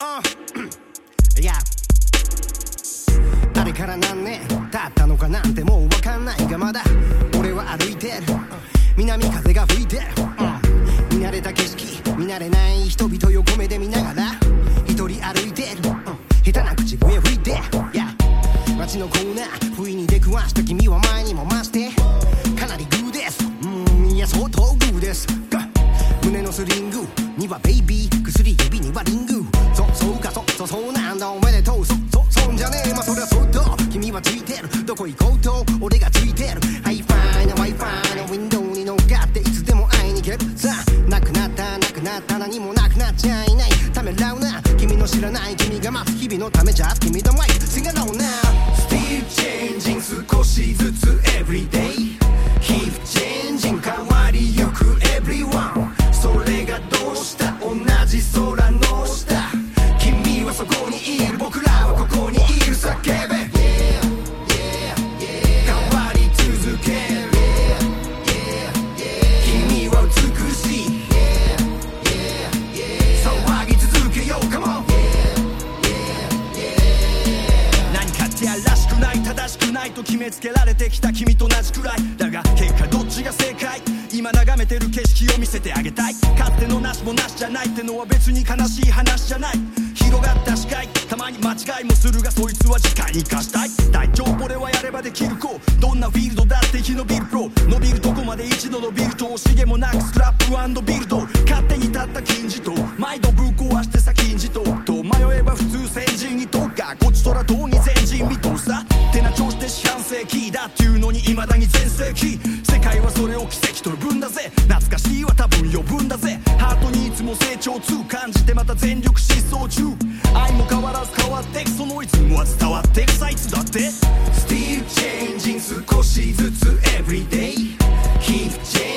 いやあれから何年経ったのかなんてもうわかんないがまだ俺は歩いてる。南風が吹いてる、うん、見慣れた景色見慣れない人々横目で見ながら一人歩いてる、うん、下手な口笛吹いて、yeah、街のコーナー不意に出くわした君は前にも増してかなりグーです。うんいや相当グーです。が胸のスリングにはベイビーそうなんだおめでとうそそそんじゃねえ。まあそりゃそうと君はついてる。どこ行こうと俺がついてる。ハイファイな Wi-Fi のウィンドウに乗っかっていつでも会いに行ける。さあなくなった。なくなった何もなくなっちゃいない。ためらうな。君の知らない。君が待つ日々のためじゃ。君とマイ違うないと決めつけられてきた君と同じくらい。だが結果どっちが正解？今眺めてる景色を見せてあげたい。勝手のなしもなしじゃないってのは別に悲しい話じゃない。広がった視界。たまに間違いもするがそいつは次回に生かしたい。大丈夫俺はやればできる子。どんなフィールドだって生き延びるプロ。伸びるとこまで一度伸びると。惜しげもなくスクラップビルド。勝手に立った金字塔。毎度ぶっ壊してさキーだっていうのに未だに全盛期。世界はそれを奇跡と呼ぶんだぜ。懐かしいは多分呼ぶんだぜ。ハートにいつも成長痛感じてまた全力疾走中。愛も変わらず変わってくそのいつもは伝わってくさいつだって。Still changing 少しずつ everyday Keep changing